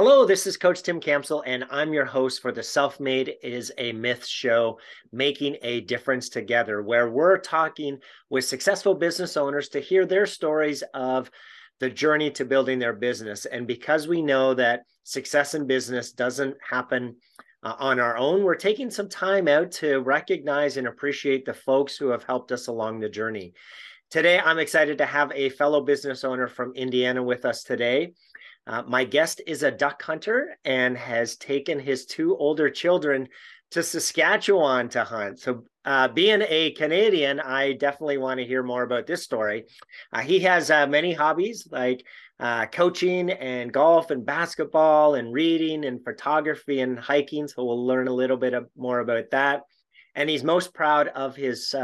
Hello, this is Coach Tim Campbell, and I'm your host for the Self Made is a Myth show, Making a Difference Together, where we're talking with successful business owners to hear their stories of the journey to building their business. And because we know that success in business doesn't happen uh, on our own, we're taking some time out to recognize and appreciate the folks who have helped us along the journey. Today, I'm excited to have a fellow business owner from Indiana with us today. Uh, my guest is a duck hunter and has taken his two older children to Saskatchewan to hunt. So, uh, being a Canadian, I definitely want to hear more about this story. Uh, he has uh, many hobbies like uh, coaching and golf and basketball and reading and photography and hiking. So, we'll learn a little bit more about that. And he's most proud of his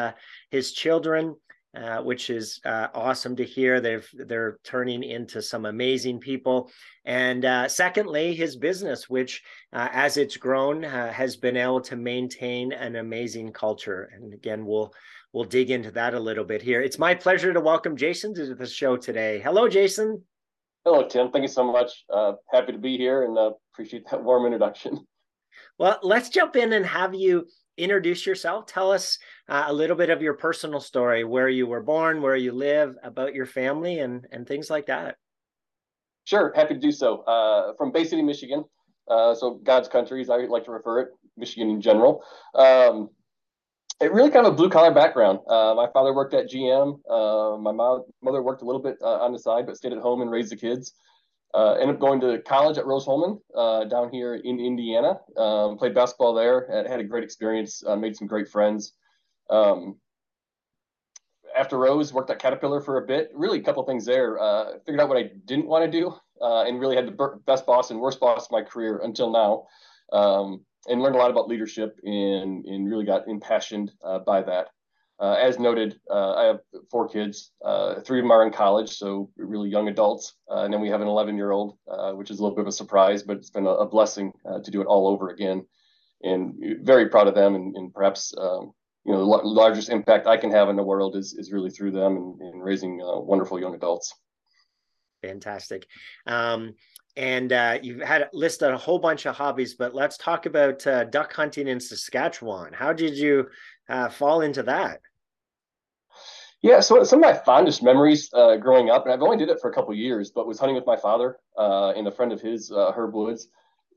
his children uh, which is uh, awesome to hear. They've they're turning into some amazing people. And uh, secondly, his business, which uh, as it's grown, uh, has been able to maintain an amazing culture. And again, we'll we'll dig into that a little bit here. It's my pleasure to welcome Jason to the show today. Hello, Jason. Hello, Tim. Thank you so much. happy to be here and appreciate that warm introduction. Well, let's jump in and have you introduce yourself. Tell us uh, a little bit of your personal story, where you were born, where you live, about your family, and and things like that. Sure, happy to do so. Uh, from Bay City, Michigan, uh, so God's country, as I like to refer it, Michigan in general. Um, it really kind of a blue collar background. Uh, my father worked at GM. Uh, my mother worked a little bit uh, on the side, but stayed at home and raised the kids. Uh, ended up going to college at Rose-Hulman uh, down here in Indiana. Um, played basketball there. Had, had a great experience. Uh, made some great friends. Um, after Rose, worked at Caterpillar for a bit. Really, a couple things there. Uh, figured out what I didn't want to do, uh, and really had the best boss and worst boss of my career until now. Um, and learned a lot about leadership and, and really got impassioned uh, by that. Uh, as noted, uh, I have four kids. Uh, three of them are in college, so really young adults. Uh, and then we have an 11 year old, uh, which is a little bit of a surprise, but it's been a, a blessing uh, to do it all over again. And very proud of them. And, and perhaps, um, you know, the l- largest impact I can have in the world is, is really through them and, and raising wonderful young adults. Fantastic. Um, and you've had listed a whole bunch of hobbies, but let's talk about duck hunting in Saskatchewan. How did you uh, fall into that? Yeah, so some of my fondest memories uh, growing up, and I've only did it for a couple years, but was hunting with my father uh, and a friend of his, uh, Herb Woods,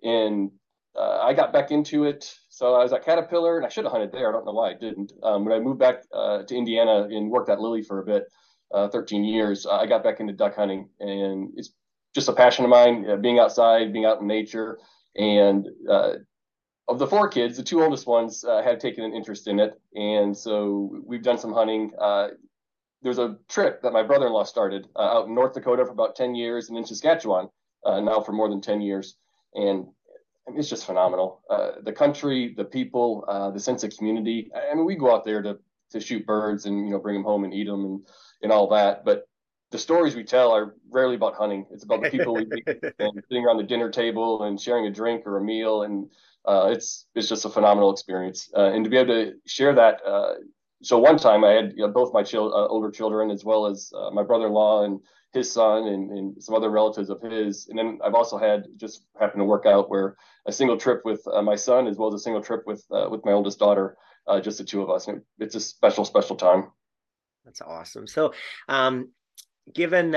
and uh, I got back into it. So I was at Caterpillar, and I should have hunted there. I don't know why I didn't. Um, when I moved back uh, to Indiana and worked at Lilly for a bit, uh, 13 years, I got back into duck hunting, and it's just a passion of mine, being outside, being out in nature, and of the four kids, the two oldest ones uh, have taken an interest in it, and so we've done some hunting. Uh, there's a trip that my brother-in-law started uh, out in North Dakota for about 10 years, and in Saskatchewan uh, now for more than 10 years, and it's just phenomenal. Uh, the country, the people, uh, the sense of community. I mean, we go out there to to shoot birds and you know bring them home and eat them and and all that, but the stories we tell are rarely about hunting. It's about the people we meet and sitting around the dinner table and sharing a drink or a meal and uh, it's it's just a phenomenal experience. Uh, and to be able to share that. Uh, so one time I had you know, both my chil- uh, older children as well as uh, my brother-in-law and his son and, and, some other relatives of his. And then I've also had just happened to work out where a single trip with uh, my son as well as a single trip with with my oldest daughter, just the two of us. And it's a special, special time. That's awesome. So, um, given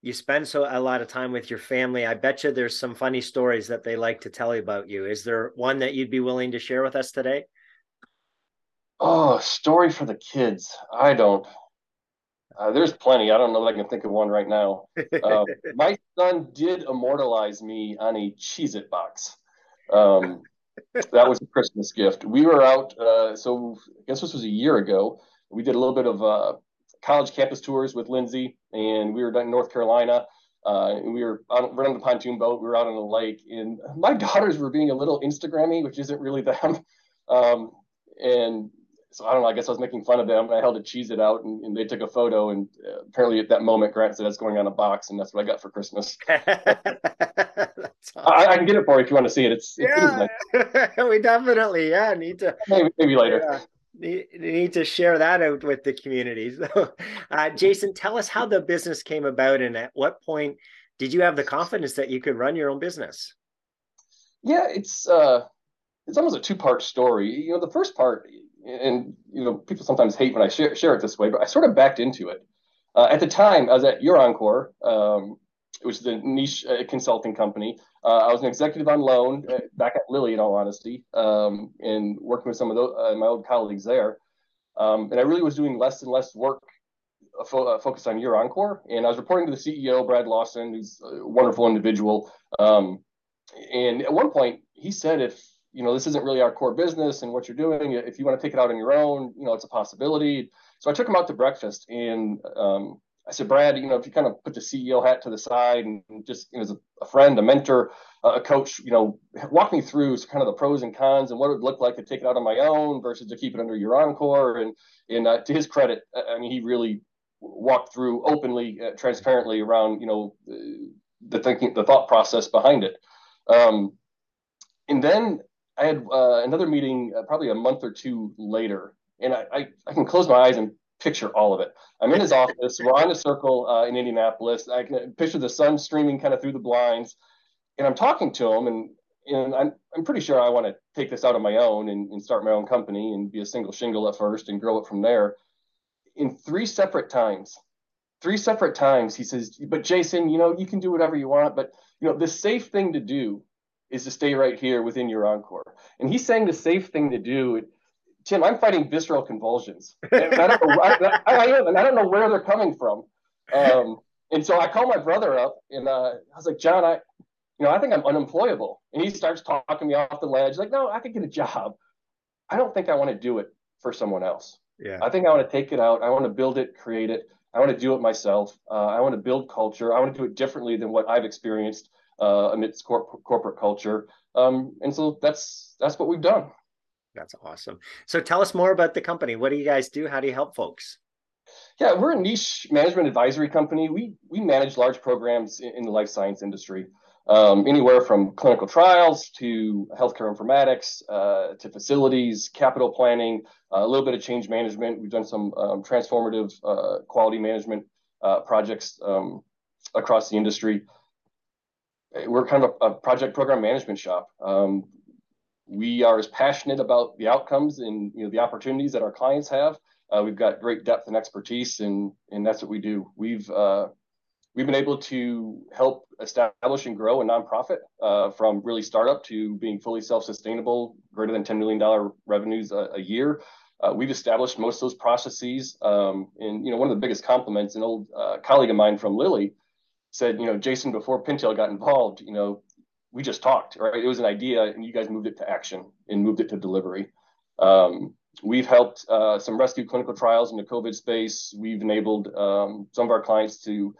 you spend so a lot of time with your family. I bet you there's some funny stories that they like to tell about you. Is there one that you'd be willing to share with us today? Oh, story for the kids. I don't. Uh, there's plenty. I don't know if I can think of one right now. Uh, my son did immortalize me on a Cheez It box. Um, that was a Christmas gift. We were out, uh, so I guess this was a year ago. We did a little bit of uh, college campus tours with Lindsay, and we were in North Carolina. Uh, and we were on, we on the pontoon boat. We were out on the lake, and my daughters were being a little Instagrammy, which isn't really them. Um, and so I don't know. I guess I was making fun of them. I held a Cheez It out, and, and, they took a photo. And uh, apparently, at that moment, Grant said that's going on a box, and that's what I got for Christmas. awesome. I, I, can get it for you if you want to see it. It's, yeah, nice. we definitely yeah need to maybe, maybe later. Yeah need to share that out with the community. So, uh, Jason, tell us how the business came about and at what point did you have the confidence that you could run your own business? Yeah, it's uh, it's almost a two part story. You know, the first part, and you know, people sometimes hate when I share, share it this way, but I sort of backed into it. Uh, at the time, I was at YourEncore, um, which is a niche uh, consulting company. Uh, I was an executive on loan uh, back at Lilly, in all honesty, um, and working with some of those, uh, my old colleagues there. Um, and I really was doing less and less work uh, fo- focused on YourEncore. And I was reporting to the CEO, Brad Lawson, who's a wonderful individual. Um, and at one point, he said, if you know this isn't really our core business and what you're doing, if you want to take it out on your own, you know it's a possibility. So I took him out to breakfast, and um, I said, Brad, you know, if you kind of put the CEO hat to the side and just you know, as a, friend, a mentor, a coach, you know, walk me through kind of the pros and cons and what it would look like to take it out on my own versus to keep it under YourEncore. And and uh, to his credit, I mean, he really walked through openly, uh, transparently around you know the thinking, the thought process behind it. Um, and then I had uh, another meeting uh, probably a month or two later, and I, I, I, can close my eyes and picture all of it. I'm in his office. We're on a circle uh, in Indianapolis. I can picture the sun streaming kind of through the blinds, and I'm talking to him, and and I'm I'm pretty sure I want to take this out on my own and, and start my own company and be a single shingle at first and grow it from there. In three separate times, three separate times, he says, "But Jason, you know, you can do whatever you want, but you know, the safe thing to do is to stay right here within YourEncore." And he's saying the safe thing to do Tim, I'm fighting visceral convulsions. And I don't know, I, I, am, and I don't know where they're coming from. Um, and so I call my brother up, and uh, I was like, John, I, you know, I think I'm unemployable. And he starts talking me off the ledge, like, no, I could get a job. I don't think I want to do it for someone else. Yeah. I think I want to take it out. I want to build it, create it. I want to do it myself. Uh, I want to build culture. I want to do it differently than what I've experienced uh, amidst corp- corporate culture. Um, and so that's that's what we've done. That's awesome. So tell us more about the company. What do you guys do? How do you help folks? Yeah, we're a niche management advisory company. We we manage large programs in, in the life science industry, um, anywhere from clinical trials to healthcare informatics uh, to facilities, capital planning, uh, a little bit of change management. We've done some um, transformative uh, quality management uh, projects um, across the industry. We're kind of a, a project program management shop. We are as passionate about the outcomes and you know the opportunities that our clients have. Uh, we've got great depth and expertise, and and that's what we do. We've uh, we've been able to help establish and grow a nonprofit uh, from really startup to being fully self-sustainable, greater than ten million dollar revenues a, a year. Uh, we've established most of those processes, um, and you know one of the biggest compliments. An old uh, colleague of mine from Lilly said, you know, Jason, before Pintail got involved, you know, we just talked, right? It was an idea, and you guys moved it to action and moved it to delivery. Um, we've helped uh, some rescue clinical trials in the COVID space. We've enabled um, some of our clients to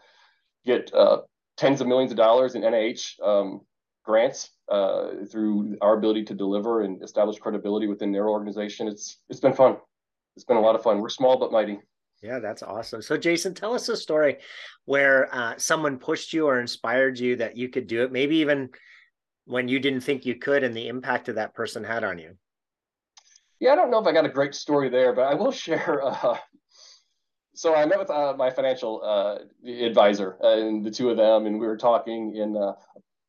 get uh, tens of millions of dollars in NIH um, grants uh, through our ability to deliver and establish credibility within their organization. It's it's been fun. It's been a lot of fun. We're small but mighty. Yeah, that's awesome. So, Jason, tell us a story where uh, someone pushed you or inspired you that you could do it. Maybe even when you didn't think you could and the impact that that person had on you? Yeah, I don't know if I got a great story there, but I will share. Uh, so I met with uh, my financial uh, advisor uh, and the two of them, and we were talking. And uh,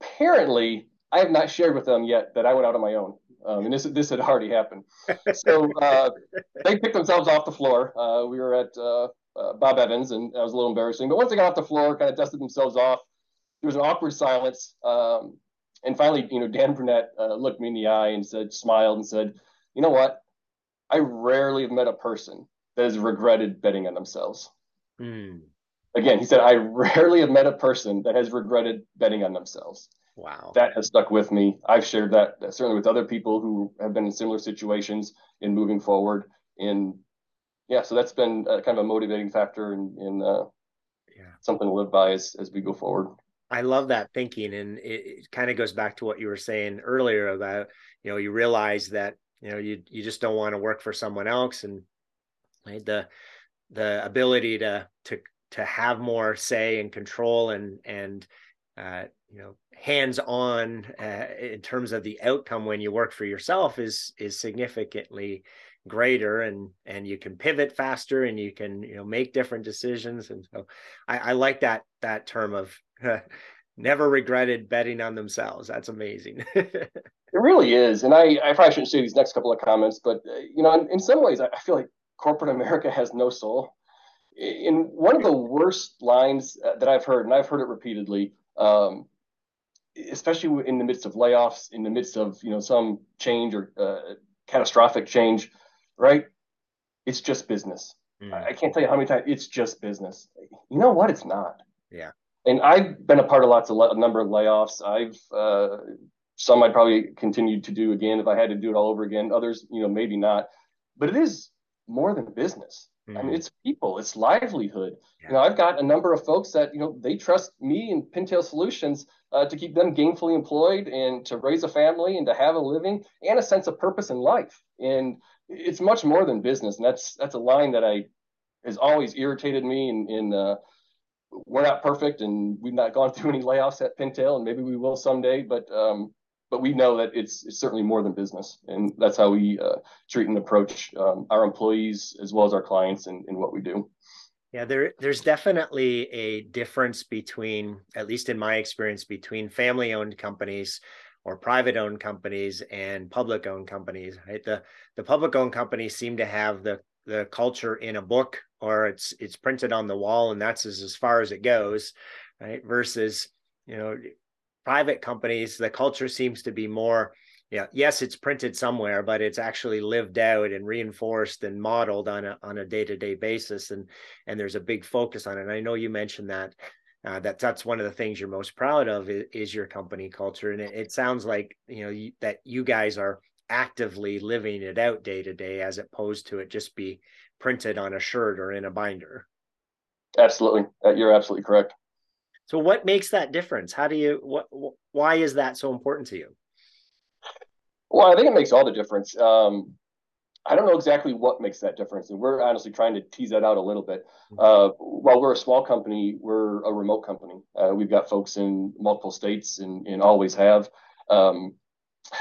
apparently, I have not shared with them yet that I went out on my own. Um, and this this had already happened. So uh, they picked themselves off the floor. we were at Bob Evans, and that was a little embarrassing. But once they got off the floor, kind of dusted themselves off, there was an awkward silence. Um, and finally, you know, Dan Burnett uh, looked me in the eye and said, smiled and said, you know what? I rarely have met a person that has regretted betting on themselves. Mm. Again, he said, I rarely have met a person that has regretted betting on themselves. Wow. That has stuck with me. I've shared that certainly with other people who have been in similar situations in moving forward. And yeah, so that's been uh, kind of a motivating factor in, in uh, yeah. something to live by as, as we go forward. I love that thinking, and it, it kind of goes back to what you were saying earlier about you know you realize that you know you you just don't want to work for someone else, and right, the the ability to to to have more say and control and and uh, you know hands on uh, in terms of the outcome when you work for yourself is is significantly greater and and you can pivot faster and you can you know make different decisions and so i, I like that that term of never regretted betting on themselves. That's amazing. it really is. And I, I probably shouldn't say these next couple of comments, but uh, you know, in, in some ways, I, feel like corporate America has no soul. In one of the worst lines uh, that I've heard, and I've heard it repeatedly, um, especially in the midst of layoffs, in the midst of you know some change or uh, catastrophic change, right? It's just business. Mm. I can't tell you how many times it's just business. You know what? It's not. Yeah. And I've been a part of lots of a number of layoffs. I've uh, some I'd probably continue to do again if I had to do it all over again. Others, you know, maybe not. But it is more than business. Mm-hmm. I mean, mm-hmm. it's people, it's livelihood. Yeah. You know, I've got a number of folks that you know they trust me and Pintail Solutions uh, to keep them gainfully employed and to raise a family and to have a living and a sense of purpose in life. And it's much more than business. And that's that's a line that I has always irritated me. And, and uh, we're not perfect, and we've not gone through any layoffs at Pintail, and maybe we will someday. But um, but we know that it's, it's certainly more than business, and that's how we uh, treat and approach um, our employees as well as our clients in what we do. Yeah, there there's definitely a difference between, at least in my experience, between family-owned companies or private-owned companies and public-owned companies. Right, the the public-owned companies seem to have the the culture in a book or it's it's printed on the wall and that's as, as far as it goes, right? Versus you know private companies, the culture seems to be more yeah yes it's printed somewhere but it's actually lived out and reinforced and modeled on a on a day-to-day basis and and there's a big focus on it and i know you mentioned that uh, that that's one of the things you're most proud of is, is your company culture and it, it sounds like you know you, that you guys are actively living it out day to day as opposed to it just be printed on a shirt or in a binder absolutely uh, you're absolutely correct so what makes that difference how do you what why is that so important to you well, I think it makes all the difference. Um, I don't know exactly what makes that difference, and we're honestly trying to tease that out a little bit. Mm-hmm. Uh, while we're a small company, we're a remote company. Uh, we've got folks in multiple states and, and always have. Um,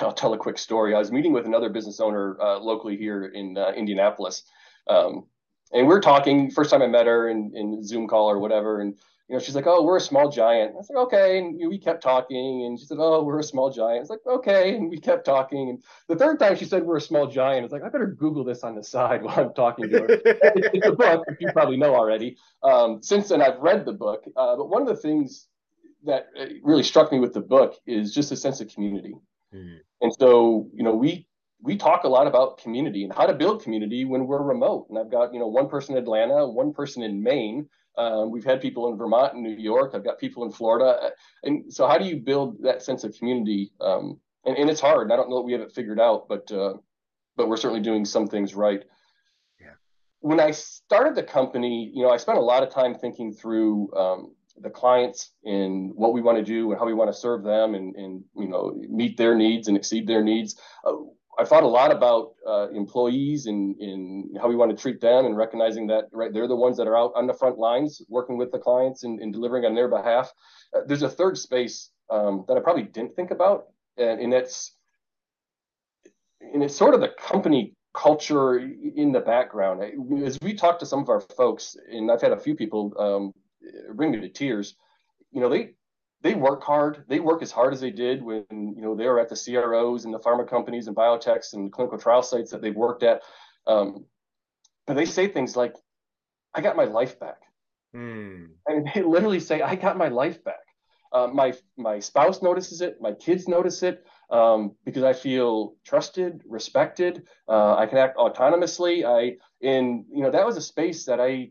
I'll tell a quick story. I was meeting with another business owner uh, locally here in uh, Indianapolis, um, and we are talking. First time I met her in, in Zoom call or whatever, and you know, she's like, "Oh, we're a small giant." I was like, "Okay," and we kept talking, and she said, "Oh, we're a small giant." I was like, "Okay," and we kept talking. And the third time she said we're a small giant, I was like, "I better Google this on the side while I'm talking to her." it's a book, which you probably know already. Um, since then, I've read the book, uh, but one of the things that uh, really struck me with the book is just a sense of community. Mm-hmm. And so, you know, we we talk a lot about community and how to build community when we're remote. And I've got, you know, one person in Atlanta, one person in Maine, um, we've had people in Vermont and New York. I've got people in Florida. And so, how do you build that sense of community? Um, and, and, it's hard. And I don't know that we have it figured out, but uh, but we're certainly doing some things right. Yeah. When I started the company, you know, I spent a lot of time thinking through um, the clients and what we want to do and how we want to serve them and, and you know meet their needs and exceed their needs. Uh, I thought a lot about uh, employees and, and how we want to treat them and recognizing that right they're the ones that are out on the front lines working with the clients and, and delivering on their behalf. Uh, there's a third space um, that I probably didn't think about, and, and it's and it's sort of the company culture in the background. As we talk to some of our folks, and I've had a few people um, bring me to tears. You know, they they work hard. They work as hard as they did when you know they were at the CROs and the pharma companies and biotechs and clinical trial sites that they've worked at. Um, but they say things like, "I got my life back," mm. and they literally say, "I got my life back." Uh, my my spouse notices it. My kids notice it um, because I feel trusted, respected. Uh, I can act autonomously. I and you know that was a space that I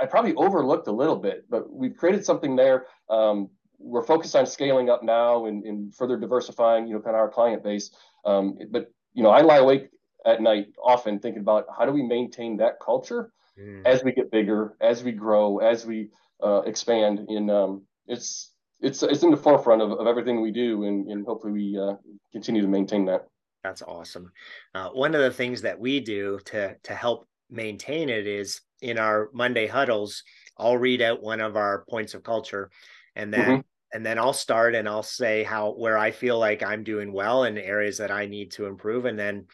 I probably overlooked a little bit, but we've created something there um, we're focused on scaling up now and, and further diversifying, you know, kind of our client base. Um, but you know, I lie awake at night often thinking about how do we maintain that culture mm. as we get bigger, as we grow, as we uh, expand. In um, it's it's it's in the forefront of, of everything we do, and, and hopefully we uh, continue to maintain that. That's awesome. Uh, one of the things that we do to to help maintain it is in our Monday huddles. I'll read out one of our points of culture and then mm-hmm. and then I'll start and I'll say how where I feel like I'm doing well and areas that I need to improve and then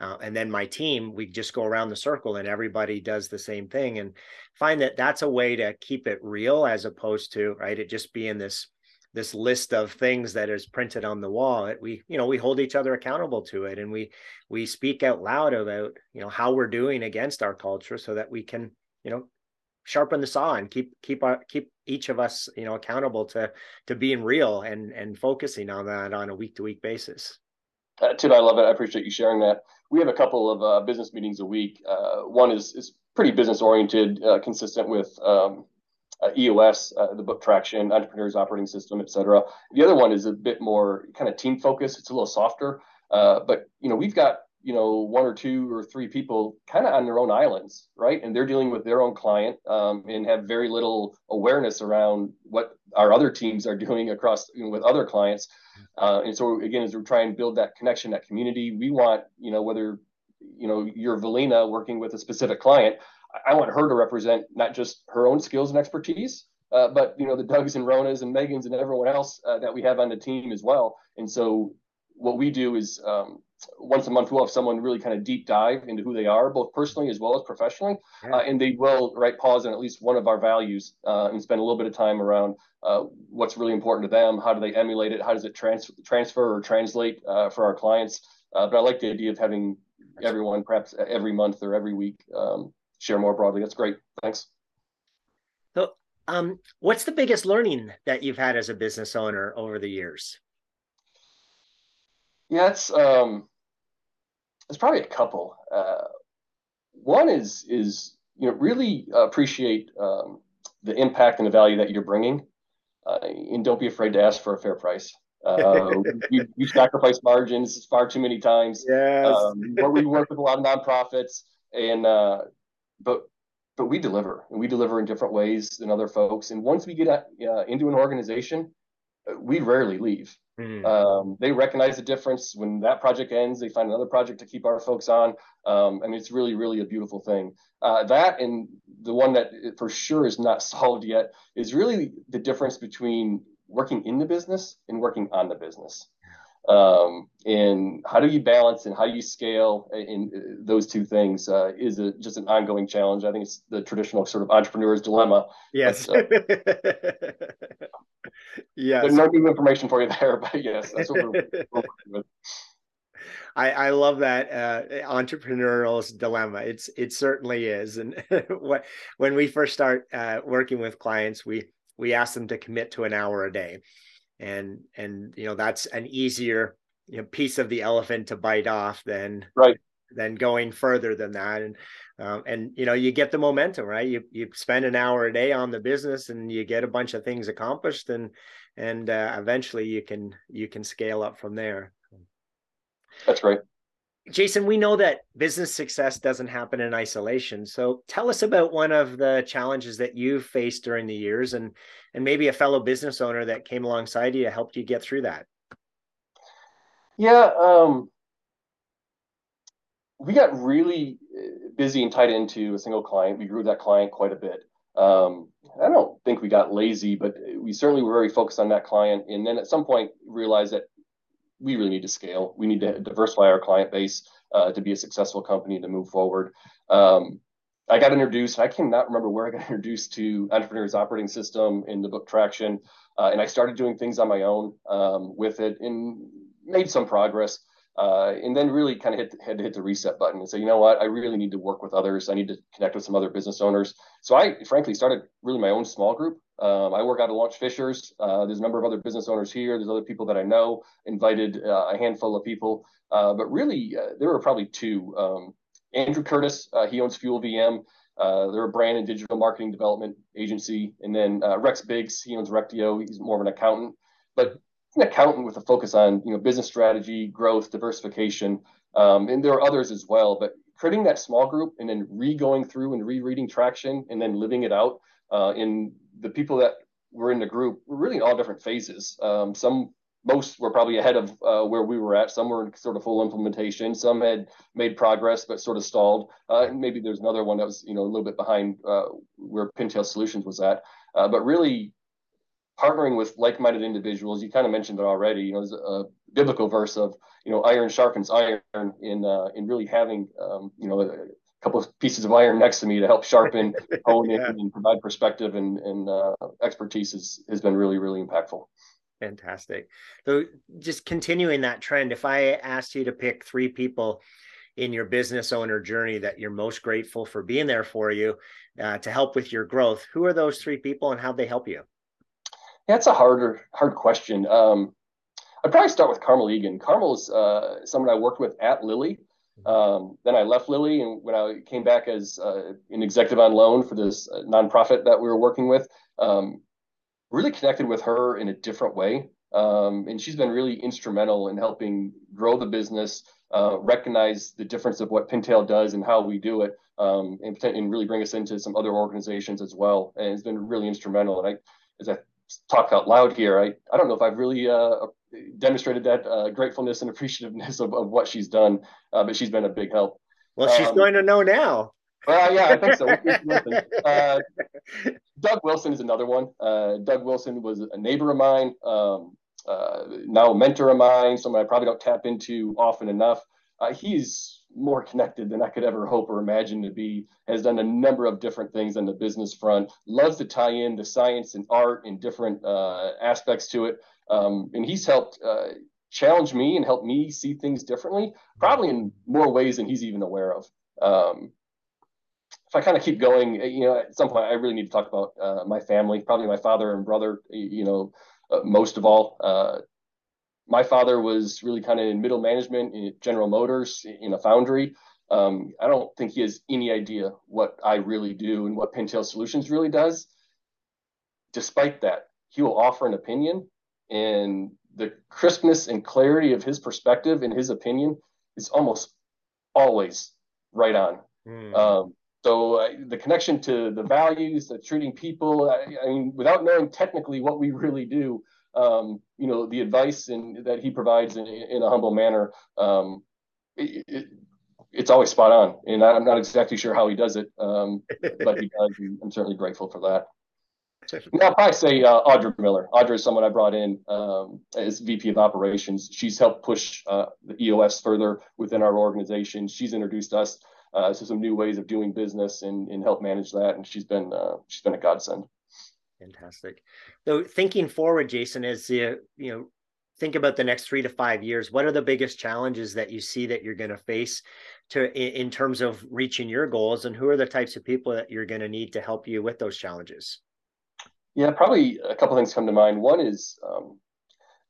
uh, and then my team we just go around the circle and everybody does the same thing and find that that's a way to keep it real as opposed to right it just being this this list of things that is printed on the wall we you know we hold each other accountable to it and we we speak out loud about you know how we're doing against our culture so that we can you know sharpen the saw and keep keep our keep each of us you know accountable to to being real and and focusing on that on a week to week basis uh, Tim, I love it. I appreciate you sharing that. We have a couple of uh, business meetings a week. Uh, one is is pretty business oriented, uh, consistent with um, uh, EOS, uh, the book Traction, Entrepreneurs Operating System, et cetera. The other one is a bit more kind of team focused. It's a little softer, but you know we've got you know one or two or three people kind of on their own islands right and they're dealing with their own client um, and have very little awareness around what our other teams are doing across you know, with other clients uh, and so again as we're trying to build that connection that community we want you know whether you know you're valina working with a specific client i want her to represent not just her own skills and expertise uh, but you know the dougs and ronas and megans and everyone else uh, that we have on the team as well. And so what we do is um, once a month we'll have someone really kind of deep dive into who they are both personally as well as professionally. Yeah. uh, and they will right pause on at least one of our values uh, and spend a little bit of time around uh, what's really important to them how do they emulate it how does it trans- transfer or translate uh, for our clients. Uh, but i like the idea of having everyone perhaps every month or every week um, share more broadly that's great thanks so um, what's the biggest learning that you've had as a business owner over the years yeah, it's um, it's probably a couple. Uh, one is is you know really appreciate um, the impact and the value that you're bringing, uh, and don't be afraid to ask for a fair price. Uh, we, we, sacrifice margins far too many times. Yes. Um, but we work with a lot of nonprofits, and uh, but but we deliver, and we deliver in different ways than other folks. And once we get at, uh, into an organization, we rarely leave. Mm. Um, they recognize the difference when that project ends. They find another project to keep our folks on. Um, mean, it's really, really a beautiful thing. Uh, that and the one that for sure is not solved yet is really the difference between working in the business and working on the business. Um, and how do you balance and how do you scale in uh, those two things uh, is a, just an ongoing challenge. I think it's the traditional sort of entrepreneur's dilemma. Yes. But, uh, yes. There's no new information for you there, but yes, that's what we're, we're working with. I, I love that uh, entrepreneurial's dilemma. It's it certainly is. And when we first start uh, working with clients, we we ask them to commit to an hour a day, and and you know that's an easier you know, piece of the elephant to bite off than right. than going further than that. And um, and you know you get the momentum right? You you spend an hour a day on the business and you get a bunch of things accomplished and and uh, eventually you can you can scale up from there. That's right jason we know that business success doesn't happen in isolation so tell us about one of the challenges that you've faced during the years and and maybe a fellow business owner that came alongside you helped you get through that yeah um we got really uh, busy and tied into a single client. We grew that client quite a bit. Um, I don't think we got lazy, but we certainly were very focused on that client. And then at some point realized that we really need to scale. We need to diversify our client base uh, to be a successful company to move forward. Um, I got introduced. I cannot remember where I got introduced to Entrepreneurs Operating System in the book Traction, uh, and I started doing things on my own um, with it and made some progress. Uh, and then really kind of hit, had to hit the reset button and say, you know what, I really need to work with others. I need to connect with some other business owners. So I frankly started really my own small group. Um, I work out of Launch Fishers. Uh, there's a number of other business owners here. There's other people that I know. Invited uh, a handful of people, uh, but really uh, there were probably two. Um, Andrew Curtis, uh, he owns Fuel VM. they're a brand and digital marketing development agency, and then Rex Biggs, he owns Rectio. He's more of an accountant. But an accountant with a focus on you know business strategy, growth, diversification, um, and there are others as well. But creating that small group and then re-going through and rereading traction and then living it out uh, in the people that were in the group were really in all different phases. Um, some most were probably ahead of uh, where we were at. Some were in sort of full implementation. Some had made progress but sort of stalled. Uh, and maybe there's another one that was you know a little bit behind uh, where Pintail Solutions was at. Uh, but really partnering with like-minded individuals. You kind of mentioned it already. You know, there's a biblical verse of you know iron sharpens iron in uh, in really having um, you know a couple of pieces of iron next to me to help sharpen, hone yeah. and provide perspective and and uh, expertise has has been really really impactful. Fantastic. So, just continuing that trend, if I asked you to pick three people in your business owner journey that you're most grateful for being there for you uh, to help with your growth, who are those three people and how they help you? That's a harder, hard question. Um, I'd probably start with Carmel Egan. Carmel's uh, someone I worked with at Lilly. Mm-hmm. Um, then I left Lilly, and when I came back as uh, an executive on loan for this uh, nonprofit that we were working with, um, really connected with her in a different way. Um, and she's been really instrumental in helping grow the business, uh, recognize the difference of what Pintail does and how we do it, um, and, and, really bring us into some other organizations as well. And it's been really instrumental. And I, as I talk out loud here, I, I don't know if I've really uh, demonstrated that uh, gratefulness and appreciativeness of, of what she's done, uh, but she's been a big help. Well, she's um, going to know now. Well, yeah, I think so. uh, Doug Wilson is another one. Uh, Doug Wilson was a neighbor of mine, um, uh, now a mentor of mine, someone I probably don't tap into often enough. Uh, he's more connected than I could ever hope or imagine to be. Has done a number of different things on the business front. Loves to tie in the science and art and different uh, aspects to it. Um, and he's helped uh, challenge me and help me see things differently, probably in more ways than he's even aware of. Um, if I kind of keep going, you know, at some point I really need to talk about uh, my family, probably my father and brother. You know, uh, most of all, uh, my father was really kind of in middle management in General Motors in a foundry. Um, I don't think he has any idea what I really do and what Pintail Solutions really does. Despite that, he will offer an opinion, and the crispness and clarity of his perspective and his opinion is almost always right on. Mm. Um, so uh, the connection to the values, the treating people, I, I, mean, without knowing technically what we really do, um, you know, the advice and that he provides in, in a humble manner, um, it, it, it's always spot on. And I'm not exactly sure how he does it, um, but he does. I'm certainly grateful for that. Now, I say uh, Audra Miller. Audra is someone I brought in um, as VP of Operations. She's helped push uh, the EOS further within our organization. She's introduced us uh, to some new ways of doing business and, and help manage that. And she's been uh, she's been a godsend. Fantastic. So thinking forward, Jason, as you you know think about the next three to five years, what are the biggest challenges that you see that you're going to face to in, in terms of reaching your goals, and who are the types of people that you're going to need to help you with those challenges? Yeah, probably a couple things come to mind. One is um,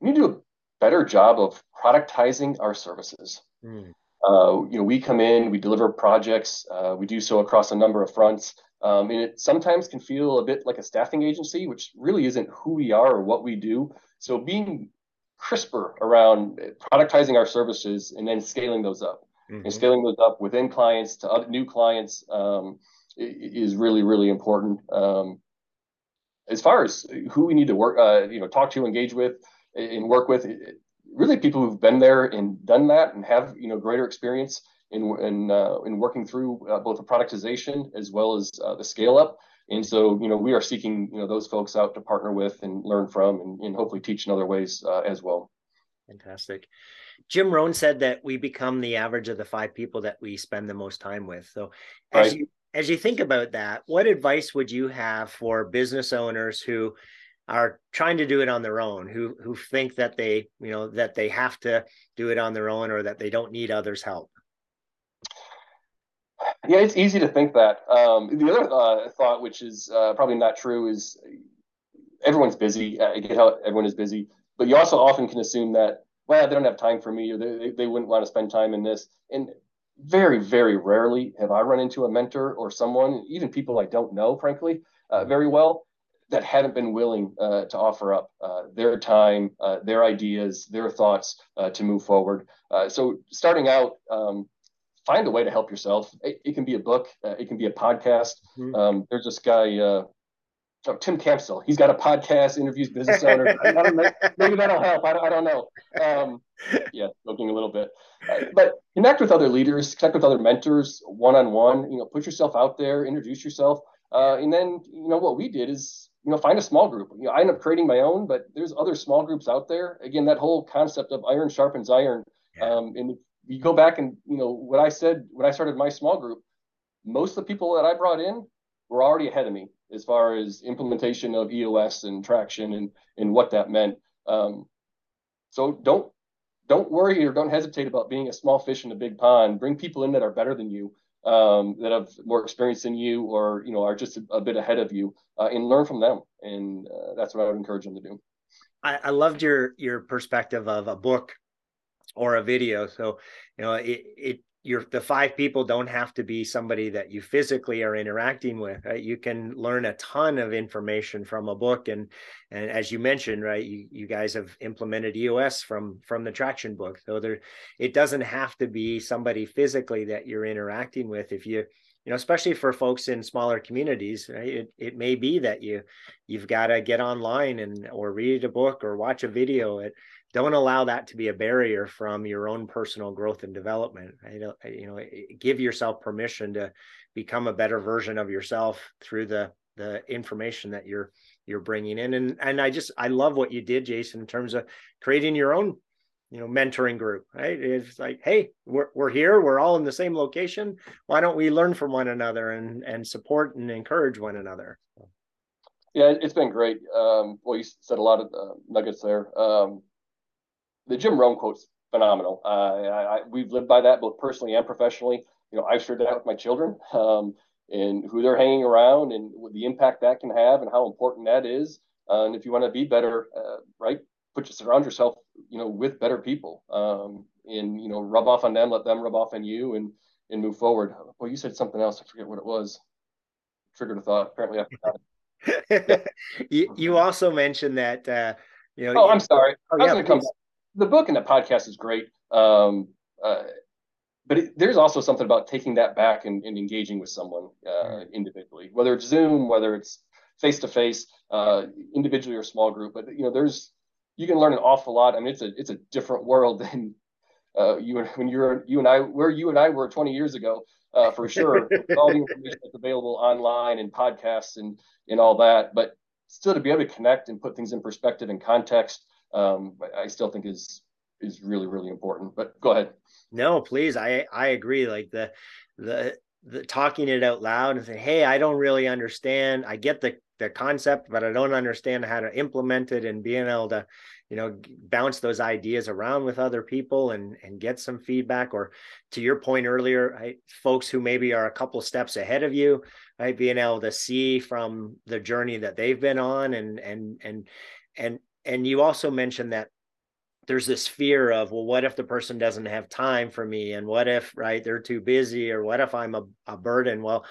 we need to do a better job of productizing our services. Mm. Uh, you know, we come in, we deliver projects, uh, we do so across a number of fronts. Um, and it sometimes can feel a bit like a staffing agency, which really isn't who we are or what we do. So being crisper around productizing our services and then scaling those up mm-hmm. and scaling those up within clients to other new clients um, is really, really important. Um, as far as who we need to work, uh, you know, talk to, engage with, and work with, really people who've been there and done that and have you know greater experience in in uh, in working through uh, both the productization as well as uh, the scale up. And so you know we are seeking you know those folks out to partner with and learn from and, and hopefully teach in other ways uh, as well. Fantastic. Jim Rohn said that we become the average of the five people that we spend the most time with. So as right. you as you think about that, what advice would you have for business owners who are trying to do it on their own, who who think that they, you know, that they have to do it on their own or that they don't need others' help? Yeah, it's easy to think that. Um, the other uh, thought, which is uh, probably not true, is everyone's busy. I get how everyone is busy, but you also often can assume that well, they don't have time for me, or they they wouldn't want to spend time in this. And very, very rarely have I run into a mentor or someone, even people I don't know, frankly, uh, very well, that haven't been willing uh, to offer up uh, their time, uh, their ideas, their thoughts uh, to move forward. Uh, so, starting out, um, find a way to help yourself. It, it can be a book, it can be a podcast. Mm-hmm. Um, there's this guy, oh, Tim Campbell. He's got a podcast, interviews business owners. maybe that'll help. I don't, I don't know. Um, yeah, joking a little bit. Uh, but connect with other leaders, connect with other mentors, one on one. You know, put yourself out there, introduce yourself, uh, and then you know what we did is you know find a small group. You know, I end up creating my own, but there's other small groups out there. Again, that whole concept of iron sharpens iron. Yeah. Um, and you go back and you know what I said when I started my small group. Most of the people that I brought in were already ahead of me as far as implementation of EOS and traction and and what that meant. Um, so don't don't worry or don't hesitate about being a small fish in a big pond. Bring people in that are better than you, um, that have more experience than you, or you know are just a, a bit ahead of you, uh, and learn from them. And uh, that's what I would encourage them to do. I, I loved your your perspective of a book or a video. So you know it it you're the five people don't have to be somebody that you physically are interacting with right? you can learn a ton of information from a book and and as you mentioned right you, you guys have implemented eos from from the traction book so there it doesn't have to be somebody physically that you're interacting with if you you know especially for folks in smaller communities right? it, it may be that you you've got to get online and or read a book or watch a video. It don't allow that to be a barrier from your own personal growth and development uh, you know you know give yourself permission to become a better version of yourself through the the information that you're you're bringing in. And and I just I love what you did Jason in terms of creating your own you know mentoring group right it's like hey we're, we're here we're all in the same location why don't we learn from one another and and support and encourage one another yeah it's been great um well you said a lot of uh, nuggets there um the Jim Rohn quote's phenomenal. Uh, I, I, we've lived by that both personally and professionally. You know, I've shared that with my children um, and who they're hanging around and the impact that can have and how important that is. Uh, and if you want to be better, uh, right, put you surround yourself, you know, with better people um, and you know, rub off on them, let them rub off on you, and and move forward. Well, you said something else. I forget what it was. Triggered a thought. Apparently, I forgot you, you also mentioned that. Uh, you know, oh, I'm sorry. Oh, yeah, come the book and the podcast is great. Um, uh, but it, there's also something about taking that back and, and engaging with someone uh, individually, whether it's Zoom, whether it's face to face, individually or small group. But you know, there's you can learn an awful lot. I mean, it's a it's a different world than uh, you when you're you and I where you and I were 20 years ago uh, for sure. all the information that's available online and podcasts and and all that, but still to be able to connect and put things in perspective and context um, I still think is is really really important. But go ahead. No, please. I I agree. Like the the the talking it out loud and saying, "Hey, I don't really understand. I get the the concept, but I don't understand how to implement it." And being able to, you know, bounce those ideas around with other people and and get some feedback. Or to your point earlier, right, folks who maybe are a couple steps ahead of you, right, being able to see from the journey that they've been on and and and and and you also mentioned that there's this fear of well what if the person doesn't have time for me and what if right they're too busy or what if i'm a, a burden well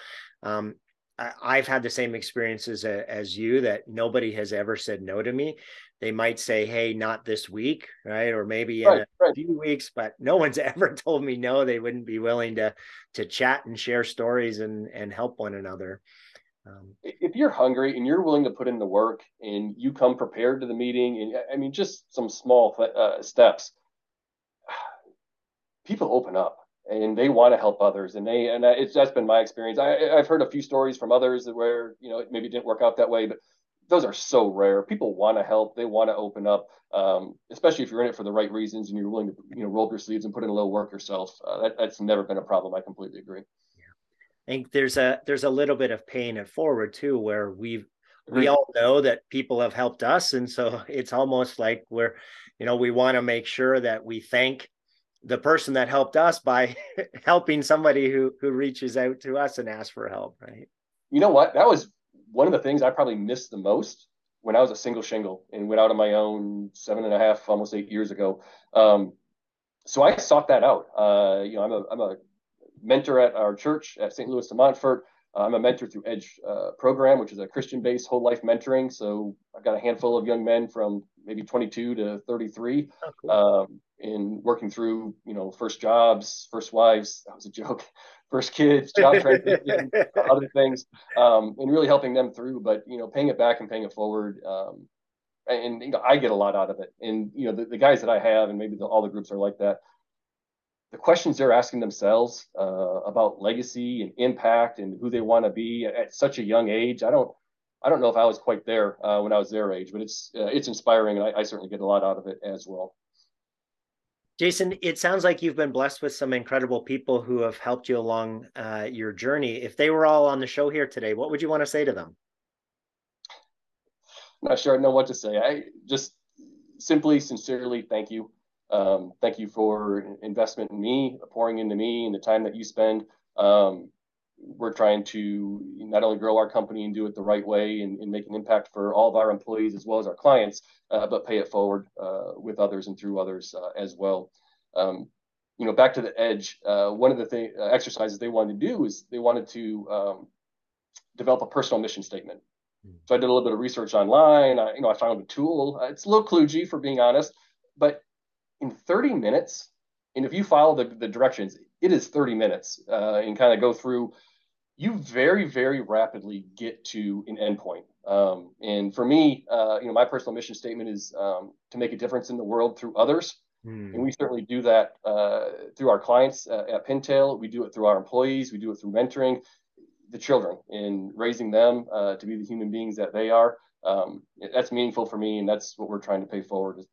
um, I, have had the same experiences as, you that nobody has ever said no to me. They might say hey not this week right? Or maybe in a right. few weeks but no one's ever told me no. They wouldn't be willing to to chat and share stories and and help one another. Um, if you're hungry and you're willing to put in the work and you come prepared to the meeting, and I mean, just some small uh, steps, people open up and they want to help others. And they, and it's that's been my experience. I, I've heard a few stories from others where, you know, it maybe didn't work out that way, but those are so rare. People want to help. They want to open up, um, especially if you're in it for the right reasons and you're willing to, you know, roll up your sleeves and put in a little work yourself. Uh, that, that's never been a problem. I completely agree. yeah. I think there's a there's a little bit of paying it forward too, where we've we all know that people have helped us, and so it's almost like we're, you know, we want to make sure that we thank the person that helped us by helping somebody who who reaches out to us and asks for help, right? You know what? That was one of the things I probably missed the most when I was a single shingle and went out on my own seven and a half, almost eight years ago. Um, so I sought that out. Uh, you know, I'm a I'm a mentor at our church at St. Louis de Montfort. Uh, I'm a mentor through Edge uh, program, which is a Christian-based whole life mentoring. So I've got a handful of young men from maybe 22 to 33, oh, cool. um, in working through you know first jobs, first wives. That was a joke. First kids, job transition, other things, um, and really helping them through. But you know, paying it back and paying it forward. Um, and, you know, I get a lot out of it. And you know, the, the guys that I have, and maybe the, all the groups are like that the questions they're asking themselves uh, about legacy and impact and who they want to be at such a young age. I don't, I don't know if I was quite there uh, when I was their age, but it's uh, it's inspiring, and I, I, certainly get a lot out of it as well. Jason, it sounds like you've been blessed with some incredible people who have helped you along uh, your journey. If they were all on the show here today, what would you want to say to them? I'm not sure I know what to say. I just simply, sincerely, thank you. Um, thank you for investment in me, pouring into me, and the time that you spend. Um, we're trying to not only grow our company and do it the right way and, and make an impact for all of our employees as well as our clients, uh, but pay it forward uh, with others and through others uh, as well. Um, you know, back to the edge. Uh, one of the thing, uh, exercises they wanted to do is they wanted to um, develop a personal mission statement. Mm-hmm. So I did a little bit of research online. I, you know, I found a tool. It's a little kludgy, for being honest, but in 30 minutes, and if you follow the, the directions, it is 30 minutes uh, and kind of go through. You very, very rapidly get to an endpoint. Um, and for me, uh, you know, my personal mission statement is um, to make a difference in the world through others. Mm. And we certainly do that uh, through our clients uh, at Pintail. We do it through our employees. We do it through mentoring the children and raising them uh, to be the human beings that they are. Um, that's meaningful for me, and that's what we're trying to pay forward as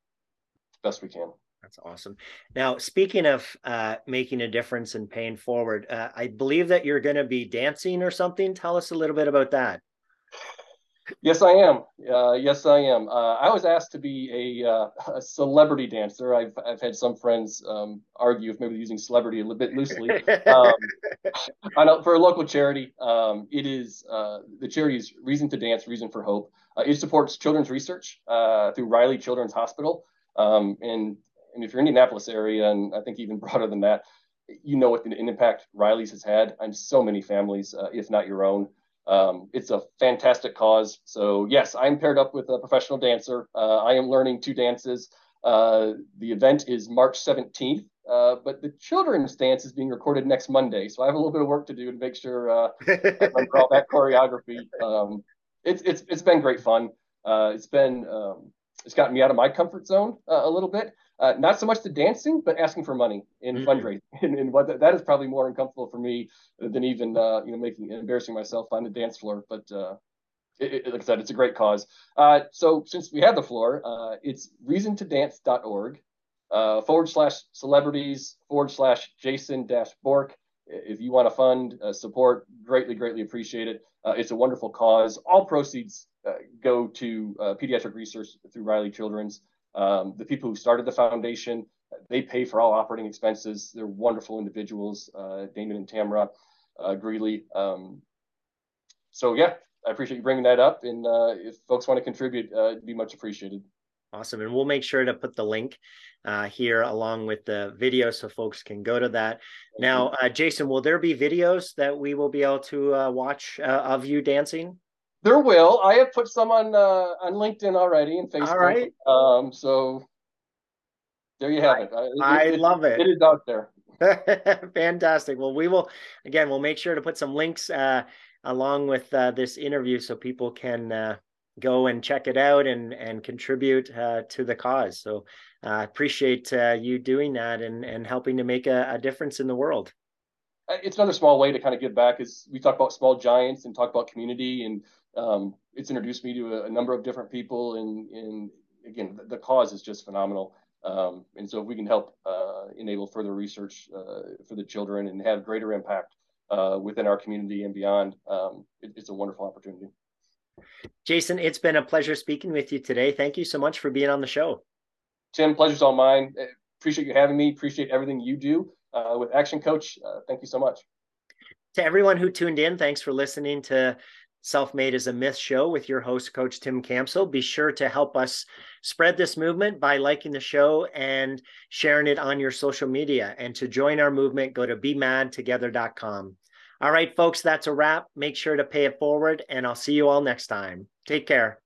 best we can. That's awesome. Now, speaking of uh, making a difference and paying forward, uh, I believe that you're going to be dancing or something. Tell us a little bit about that. Yes, I am. Uh, yes, I am. Uh, I was asked to be a, uh, a, celebrity dancer. I've I've had some friends um, argue if maybe using celebrity a little bit loosely. Um, I know for a local charity, um, it is uh, the charity's Reason to Dance, Reason for Hope. Uh, it supports children's research uh, through Riley Children's Hospital, um, and and if you're in Indianapolis area, and I think even broader than that, you know what the impact Riley's has had on so many families, if not your own. Um, it's a fantastic cause. So yes, I'm paired up with a professional dancer. Uh, I am learning two dances. Uh, the event is March 17th, uh, but the children's dance is being recorded next Monday. So I have a little bit of work to do to make sure uh, I all that choreography. Um, it's it's it's been great fun. Uh, it's been um, it's gotten me out of my comfort zone uh, a little bit. Uh, not so much the dancing, but asking for money in mm-hmm. fundraising, and, and what that is probably more uncomfortable for me than even uh, you know making embarrassing myself on the dance floor. But uh, it, it, like I said, it's a great cause. Uh, so since we have the floor, uh, it's reasontodance.org uh, forward slash celebrities forward slash Jason dash Bork. If you want to fund support, greatly greatly appreciate it. it's a wonderful cause. All proceeds go to pediatric research through Riley Children's. Um, the people who started the foundation, they pay for all operating expenses. They're wonderful individuals, uh, Damon and Tamara uh, Greeley. Um, so yeah, I appreciate you bringing that up. And uh, if folks want to contribute, uh, it'd be much appreciated. Awesome. And we'll make sure to put the link uh, here along with the video so folks can go to that. Now, uh, Jason, will there be videos that we will be able to uh, watch uh, of you dancing? There will. I have put some on uh, on LinkedIn already and Facebook. All right. Um, so there you have I, it. I, it, love it. It is out there. Fantastic. Well, we will again. We'll make sure to put some links uh, along with uh, this interview so people can uh, go and check it out and and contribute uh, to the cause. So I uh, appreciate uh, you doing that and and helping to make a, a difference in the world. It's another small way to kind of give back is we talk about small giants and talk about community and um, it's introduced me to a, a, number of different people and, and again the, the cause is just phenomenal. Um, and so if we can help uh, enable further research uh, for the children and have greater impact uh, within our community and beyond um, it, it's a wonderful opportunity jason it's been a pleasure speaking with you today thank you so much for being on the show tim pleasure's all mine appreciate you having me appreciate everything you do uh, with action coach uh, thank you so much to everyone who tuned in thanks for listening to Self Made is a Myth show with your host, Coach Tim Campbell. Be sure to help us spread this movement by liking the show and sharing it on your social media. And to join our movement, go to bemadtogether.com. All right, folks, that's a wrap. Make sure to pay it forward, and I'll see you all next time. Take care.